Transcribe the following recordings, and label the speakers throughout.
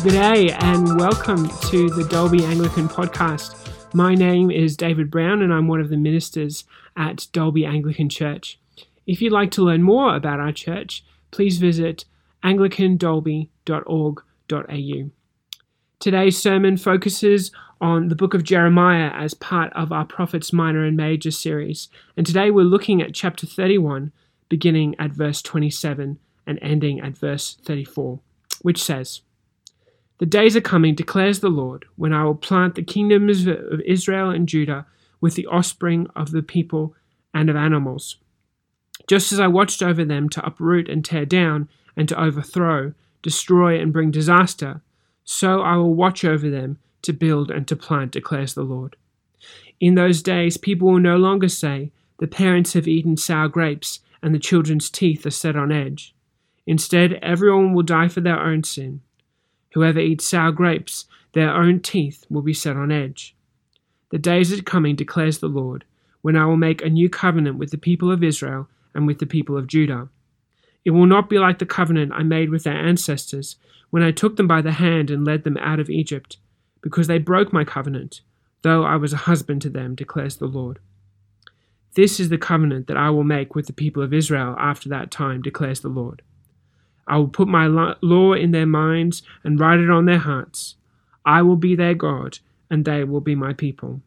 Speaker 1: Well, good day and welcome to the Dalby Anglican podcast. My name is David Brown and I'm one of the ministers at Dalby Anglican Church. If you'd like to learn more about our church, please visit anglicandalby.org.au. Today's sermon focuses on the book of Jeremiah as part of our Prophets Minor and Major series, and today we're looking at chapter 31, beginning at verse 27 and ending at verse 34, which says, the days are coming, declares the Lord, when I will plant the kingdoms of Israel and Judah with the offspring of the people and of animals. Just as I watched over them to uproot and tear down, and to overthrow, destroy, and bring disaster, so I will watch over them to build and to plant, declares the Lord. In those days, people will no longer say, The parents have eaten sour grapes, and the children's teeth are set on edge. Instead, everyone will die for their own sin. Whoever eats sour grapes, their own teeth will be set on edge. The days are coming, declares the Lord, when I will make a new covenant with the people of Israel and with the people of Judah. It will not be like the covenant I made with their ancestors when I took them by the hand and led them out of Egypt, because they broke my covenant, though I was a husband to them, declares the Lord. This is the covenant that I will make with the people of Israel after that time, declares the Lord. I will put my law in their minds and write it on their hearts. I will be their God, and they will be my people.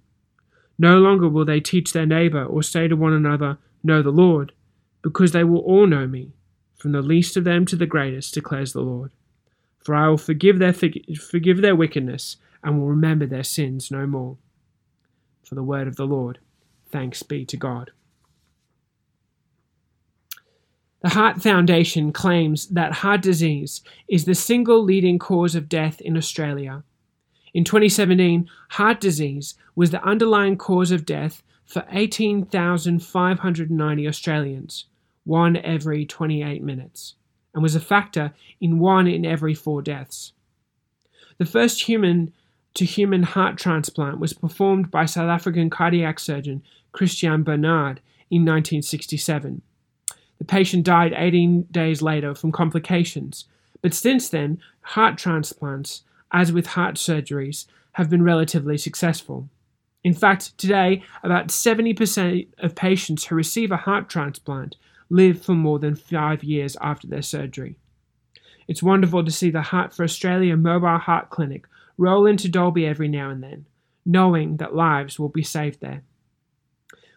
Speaker 1: No longer will they teach their neighbor or say to one another, Know the Lord, because they will all know me, from the least of them to the greatest, declares the Lord. For I will forgive their, forgive their wickedness and will remember their sins no more. For the word of the Lord. Thanks be to God. The Heart Foundation claims that heart disease is the single leading cause of death in Australia. In 2017, heart disease was the underlying cause of death for 18,590 Australians, one every 28 minutes, and was a factor in one in every four deaths. The first human to human heart transplant was performed by South African cardiac surgeon Christiaan Barnard in 1967. The patient died 18 days later from complications, but since then, heart transplants, as with heart surgeries, have been relatively successful. In fact, today, about 70% of patients who receive a heart transplant live for more than five years after their surgery. It's wonderful to see the Heart for Australia mobile heart clinic roll into Dalby every now and then, knowing that lives will be saved there.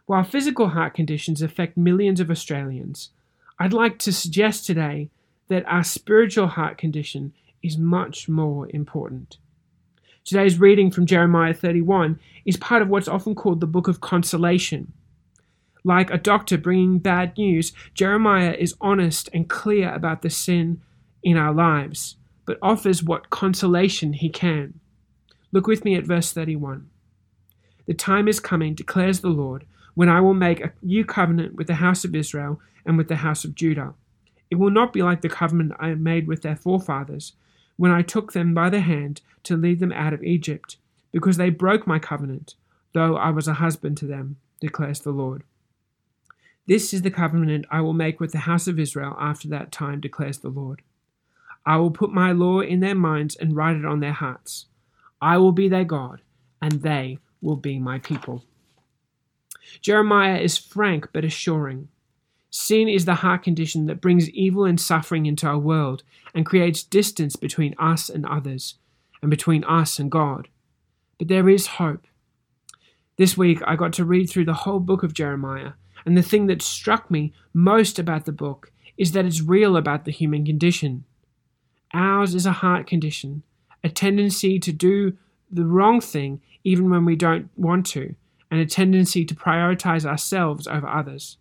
Speaker 1: While physical heart conditions affect millions of Australians, I'd like to suggest today that our spiritual heart condition is much more important. Today's reading from Jeremiah 31 is part of what's often called the book of consolation. Like a doctor bringing bad news, Jeremiah is honest and clear about the sin in our lives, but offers what consolation he can. Look with me at verse 31. The time is coming, declares the Lord, when I will make a new covenant with the house of Israel and with the house of Judah. It will not be like the covenant I made with their forefathers, when I took them by the hand to lead them out of Egypt, because they broke my covenant, though I was a husband to them, declares the Lord. This is the covenant I will make with the house of Israel after that time, declares the Lord. I will put my law in their minds and write it on their hearts. I will be their God, and they will be my people. Jeremiah is frank but assuring. Sin is the heart condition that brings evil and suffering into our world and creates distance between us and others, and between us and God. But there is hope. This week I got to read through the whole book of Jeremiah, and the thing that struck me most about the book is that it's real about the human condition. Ours is a heart condition, a tendency to do the wrong thing even when we don't want to, and a tendency to prioritize ourselves over others.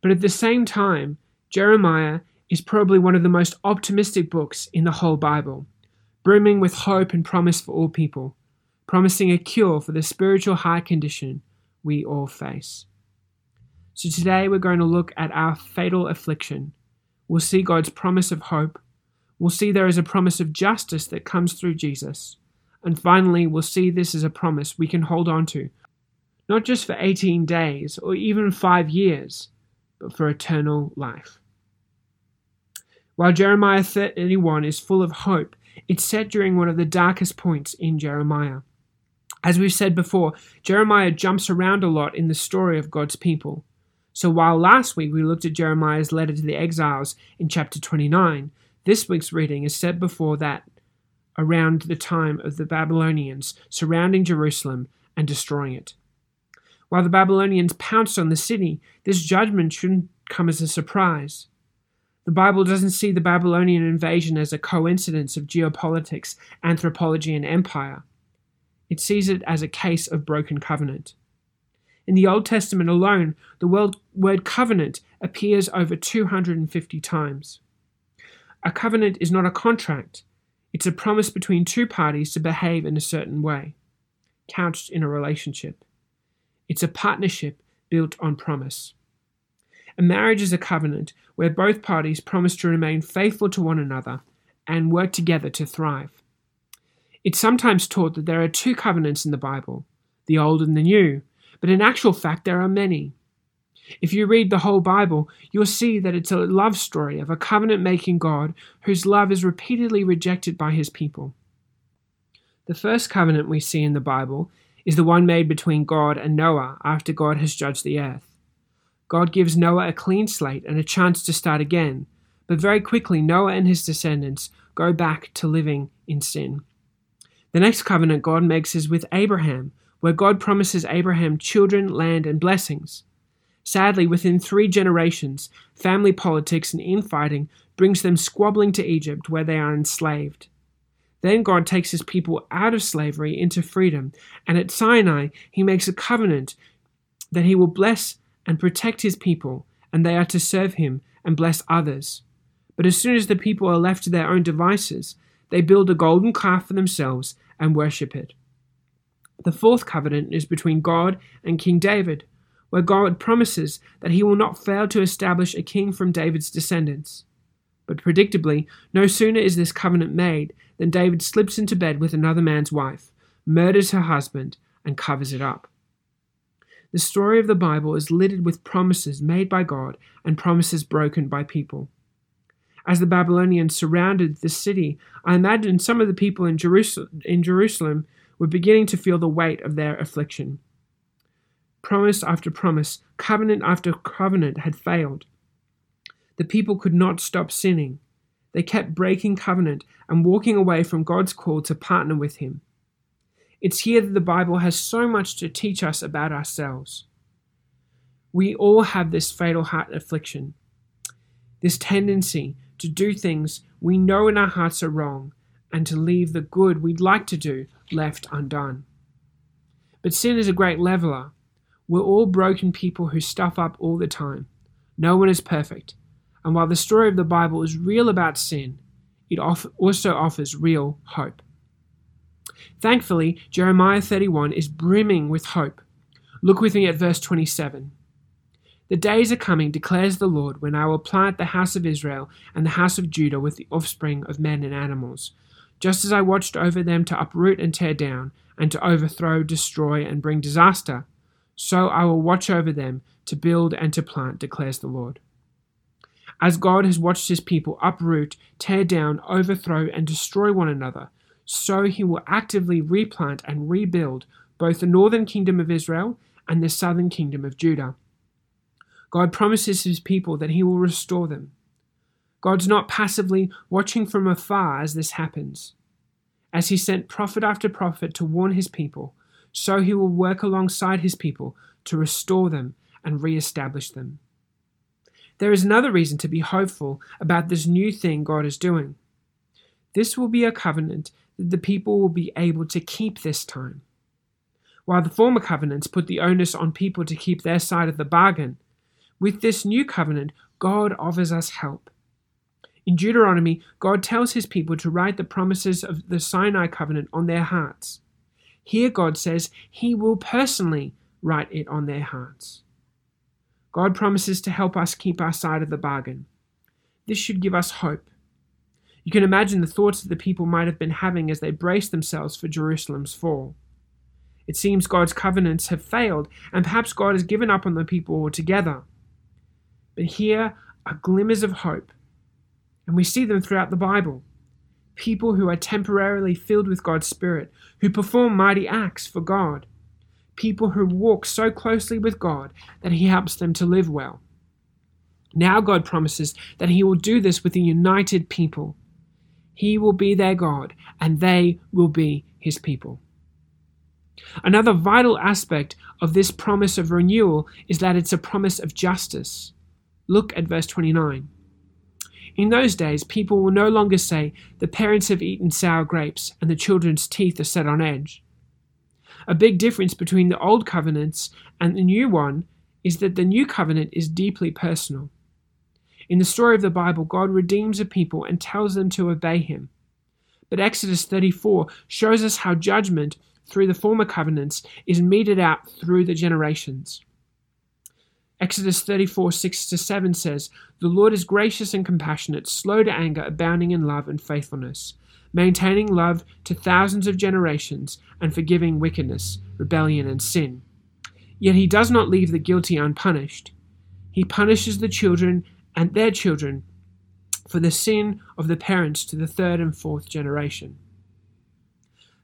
Speaker 1: But at the same time, Jeremiah is probably one of the most optimistic books in the whole Bible, brimming with hope and promise for all people, promising a cure for the spiritual high condition we all face. So today we're going to look at our fatal affliction. We'll see God's promise of hope. We'll see there is a promise of justice that comes through Jesus. And finally, we'll see this as a promise we can hold on to not just for 18 days or even five years, but for eternal life. While Jeremiah 31 is full of hope, It's set during one of the darkest points in Jeremiah. As we've said before, Jeremiah jumps around a lot in the story of God's people. So while last week we looked at Jeremiah's letter to the exiles in chapter 29, this week's reading is set before that, around the time of the Babylonians surrounding Jerusalem and destroying it. While the Babylonians pounced on the city, this judgment shouldn't come as a surprise. The Bible doesn't see the Babylonian invasion as a coincidence of geopolitics, anthropology, and empire. It sees it as a case of broken covenant. In the Old Testament alone, the word covenant appears over 250 times. A covenant is not a contract, it's a promise between two parties to behave in a certain way, couched in a relationship. It's a partnership built on promise. A marriage is a covenant where both parties promise to remain faithful to one another and work together to thrive. It's sometimes taught that there are two covenants in the Bible, the Old and the New, but in actual fact there are many. If you read the whole Bible, you'll see that it's a love story of a covenant making God whose love is repeatedly rejected by his people. The first covenant we see in the Bible is the one made between God and Noah after God has judged the earth. God gives Noah a clean slate and a chance to start again, but very quickly Noah and his descendants go back to living in sin. The next covenant God makes is with Abraham, where God promises Abraham children, land, and blessings. Sadly, within three generations, family politics and infighting brings them squabbling to Egypt, where they are enslaved. Then God takes his people out of slavery into freedom, and at Sinai, he makes a covenant that he will bless and protect his people, and they are to serve him and bless others. But as soon as the people are left to their own devices, they build a golden calf for themselves and worship it. The fourth covenant is between God and King David, where God promises that he will not fail to establish a king from David's descendants. But predictably, no sooner is this covenant made than David slips into bed with another man's wife, murders her husband, and covers it up. The story of the Bible is littered with promises made by God and promises broken by people. As the Babylonians surrounded the city, I imagine some of the people in in Jerusalem were beginning to feel the weight of their affliction. Promise after promise, covenant after covenant had failed. The people could not stop sinning. They kept breaking covenant and walking away from God's call to partner with Him. It's here that the Bible has so much to teach us about ourselves. We all have this fatal heart affliction, this tendency to do things we know in our hearts are wrong, and to leave the good we'd like to do left undone. But sin is a great leveler. We're all broken people who stuff up all the time. No one is perfect. And while the story of the Bible is real about sin, it also offers real hope. Thankfully, Jeremiah 31 is brimming with hope. Look with me at verse 27. The days are coming, declares the Lord, when I will plant the house of Israel and the house of Judah with the offspring of men and animals. Just as I watched over them to uproot and tear down, and to overthrow, destroy, and bring disaster, so I will watch over them to build and to plant, declares the Lord. As God has watched his people uproot, tear down, overthrow, and destroy one another, so he will actively replant and rebuild both the northern kingdom of Israel and the southern kingdom of Judah. God promises his people that he will restore them. God's not passively watching from afar as this happens. As he sent prophet after prophet to warn his people, so he will work alongside his people to restore them and re-establish them. There is another reason to be hopeful about this new thing God is doing. This will be a covenant that the people will be able to keep this time. While the former covenants put the onus on people to keep their side of the bargain, with this new covenant, God offers us help. In Deuteronomy, God tells his people to write the promises of the Sinai covenant on their hearts. Here, God says he will personally write it on their hearts. God promises to help us keep our side of the bargain. This should give us hope. You can imagine the thoughts that the people might have been having as they braced themselves for Jerusalem's fall. It seems God's covenants have failed, and perhaps God has given up on the people altogether. But here are glimmers of hope, and we see them throughout the Bible. people who are temporarily filled with God's Spirit, who perform mighty acts for God, people who walk so closely with God that He helps them to live well. Now God promises that He will do this with a united people. He will be their God, and they will be His people. Another vital aspect of this promise of renewal is that it's a promise of justice. Look at verse 29. In those days, people will no longer say, The parents have eaten sour grapes, and the children's teeth are set on edge. A big difference between the old covenants and the new one is that the new covenant is deeply personal. In the story of the Bible, God redeems a people and tells them to obey him. But Exodus 34 shows us how judgment through the former covenants is meted out through the generations. Exodus 34 6 to 7 says, The Lord is gracious and compassionate, slow to anger, abounding in love and faithfulness, maintaining love to thousands of generations, and forgiving wickedness, rebellion, and sin. Yet he does not leave the guilty unpunished. He punishes the children and their children for the sin of the parents to the third and fourth generation.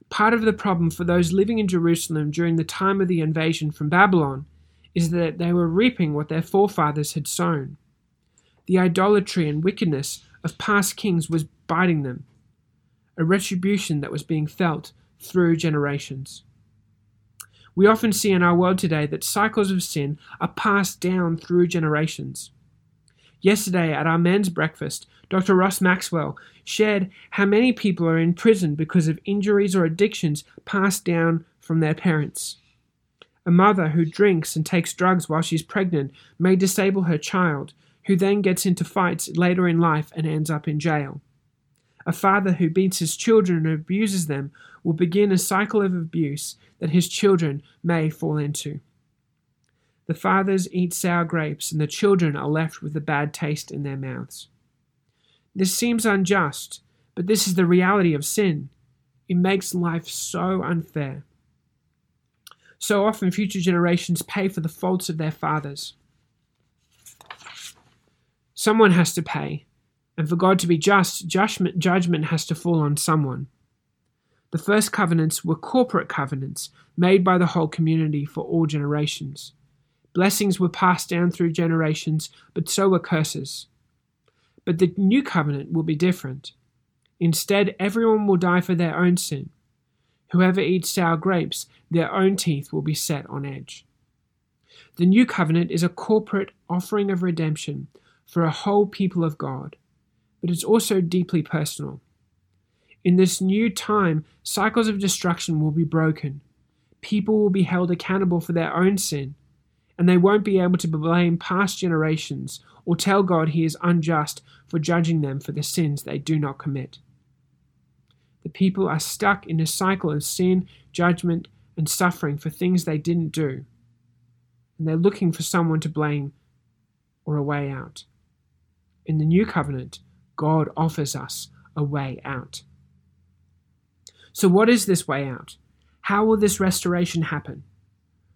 Speaker 1: Part of the problem for those living in Jerusalem during the time of the invasion from Babylon is that they were reaping what their forefathers had sown. The idolatry and wickedness of past kings was biting them, a retribution that was being felt through generations. We often see in our world today that cycles of sin are passed down through generations. Yesterday at our men's breakfast, Dr. Ross Maxwell shared how many people are in prison because of injuries or addictions passed down from their parents. A mother who drinks and takes drugs while she's pregnant may disable her child, who then gets into fights later in life and ends up in jail. A father who beats his children and abuses them will begin a cycle of abuse that his children may fall into. The fathers eat sour grapes, and the children are left with a bad taste in their mouths. This seems unjust, but this is the reality of sin. It makes life so unfair. So often, future generations pay for the faults of their fathers. Someone has to pay, and for God to be just, judgment, has to fall on someone. The first covenants were corporate covenants made by the whole community for all generations. Blessings were passed down through generations, but so were curses. But the new covenant will be different. Instead, everyone will die for their own sin. Whoever eats sour grapes, their own teeth will be set on edge. The new covenant is a corporate offering of redemption for a whole people of God, but it's also deeply personal. In this new time, cycles of destruction will be broken. People will be held accountable for their own sin and they won't be able to blame past generations or tell God he is unjust for judging them for the sins they do not commit. The people are stuck in a cycle of sin, judgment, and suffering for things they didn't do, and they're looking for someone to blame or a way out. In the new covenant, God offers us a way out. So, what is this way out? How will this restoration happen?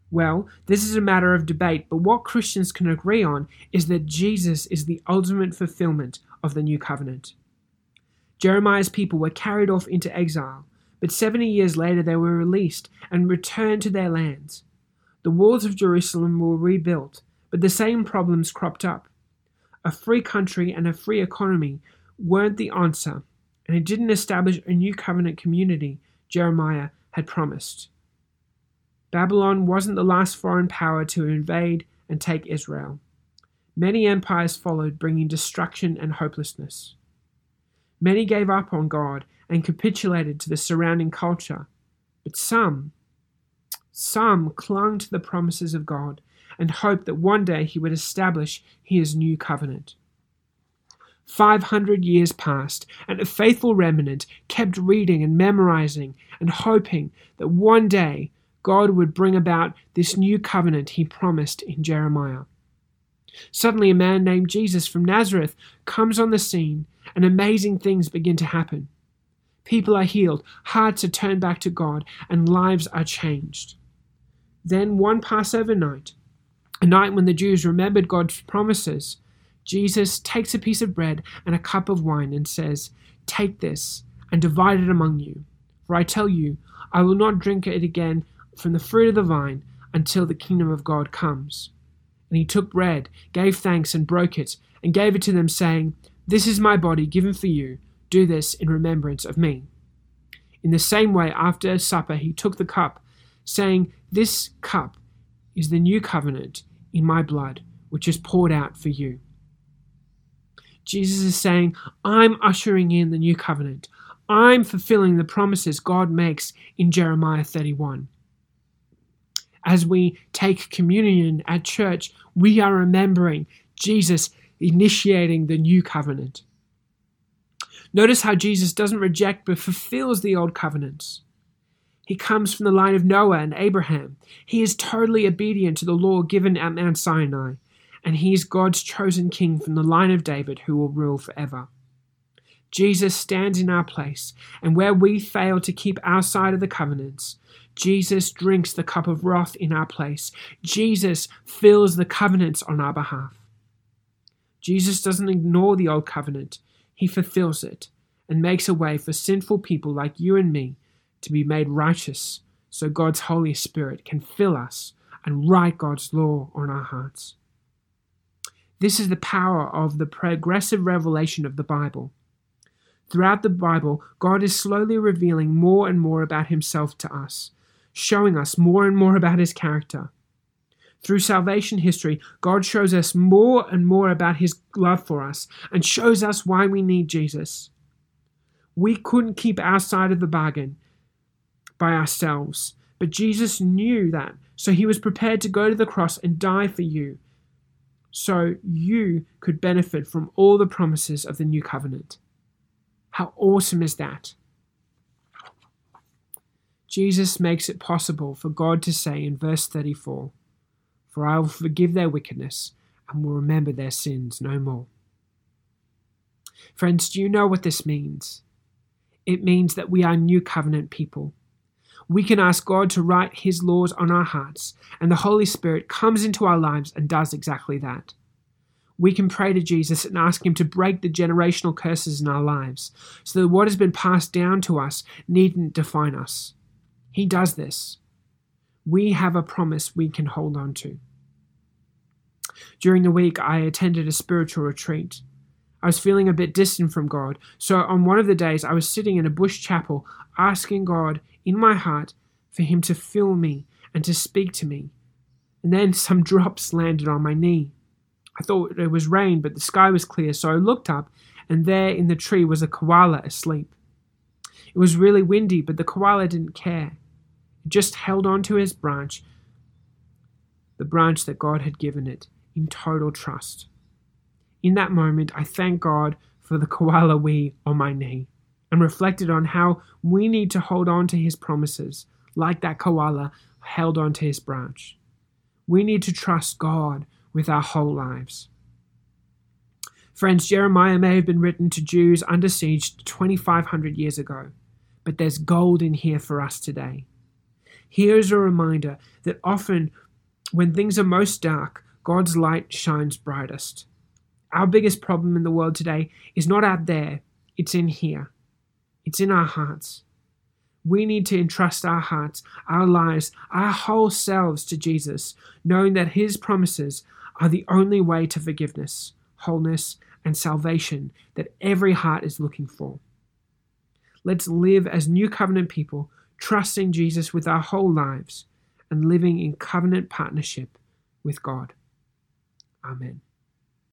Speaker 1: Well, this is a matter of debate, but what Christians can agree on is that Jesus is the ultimate fulfillment of the new covenant. Jeremiah's people were carried off into exile, but 70 years later they were released and returned to their lands. The walls of Jerusalem were rebuilt, but the same problems cropped up. A free country and a free economy weren't the answer, and it didn't establish a new covenant community Jeremiah had promised. Babylon wasn't the last foreign power to invade and take Israel. Many empires followed, bringing destruction and hopelessness. Many gave up on God and capitulated to the surrounding culture, but some, some clung to the promises of God and hoped that one day he would establish his new covenant. 500 years passed, and a faithful remnant kept reading and memorizing and hoping that one day God would bring about this new covenant he promised in Jeremiah. Suddenly, a man named Jesus from Nazareth comes on the scene, and amazing things begin to happen. People are healed, hearts are turned back to God, and lives are changed. Then, one Passover night, a night when the Jews remembered God's promises, Jesus takes a piece of bread and a cup of wine and says, Take this and divide it among you. For I tell you, I will not drink it again from the fruit of the vine until the kingdom of God comes. And he took bread, gave thanks, and broke it, and gave it to them, saying, This is my body given for you. Do this in remembrance of me. In the same way, after supper, he took the cup, saying, This cup is the new covenant in my blood, which is poured out for you. Jesus is saying, I'm ushering in the new covenant. I'm fulfilling the promises God makes in Jeremiah 31. As we take communion at church, we are remembering Jesus initiating the new covenant. Notice how Jesus doesn't reject but fulfills the old covenants. He comes from the line of Noah and Abraham. He is totally obedient to the law given at Mount Sinai, and he is God's chosen king from the line of David who will rule forever. Jesus stands in our place, and where we fail to keep our side of the covenants, Jesus drinks the cup of wrath in our place. Jesus fills the covenants on our behalf. Jesus doesn't ignore the old covenant, he fulfills it and makes a way for sinful people like you and me to be made righteous so God's Holy Spirit can fill us and write God's law on our hearts. This is the power of the progressive revelation of the Bible. Throughout the Bible, God is slowly revealing more and more about himself to us, showing us more and more about his character. Through salvation history, God shows us more and more about his love for us and shows us why we need Jesus. We couldn't keep our side of the bargain by ourselves, but Jesus knew that, so he was prepared to go to the cross and die for you, so you could benefit from all the promises of the new covenant. How awesome is that? Jesus makes it possible for God to say in verse 34 For I will forgive their wickedness and will remember their sins no more. Friends, do you know what this means? It means that we are new covenant people. We can ask God to write His laws on our hearts, and the Holy Spirit comes into our lives and does exactly that we can pray to Jesus and ask Him to break the generational curses in our lives so that what has been passed down to us needn't define us. He does this. We have a promise we can hold on to. During the week, I attended a spiritual retreat. I was feeling a bit distant from God, so on one of the days, I was sitting in a bush chapel asking God in my heart for Him to fill me and to speak to me. And then some drops landed on my knee. I thought it was rain, but the sky was clear, so I looked up, and there in the tree was a koala asleep. It was really windy, but the koala didn't care. It just held on to his branch, the branch that God had given it, in total trust. In that moment, I thanked God for the koala wee on my knee and reflected on how we need to hold on to his promises, like that koala held on to his branch. We need to trust God with our whole lives. Friends, Jeremiah may have been written to Jews under siege 2,500 years ago, but there's gold in here for us today. Here is a reminder that often when things are most dark, God's light shines brightest. Our biggest problem in the world today is not out there, it's in here. It's in our hearts. We need to entrust our hearts, our lives, our whole selves to Jesus, knowing that His promises are the only way to forgiveness, wholeness, and salvation that every heart is looking for. Let's live as new covenant people, trusting Jesus with our whole lives and living in covenant partnership with God. Amen.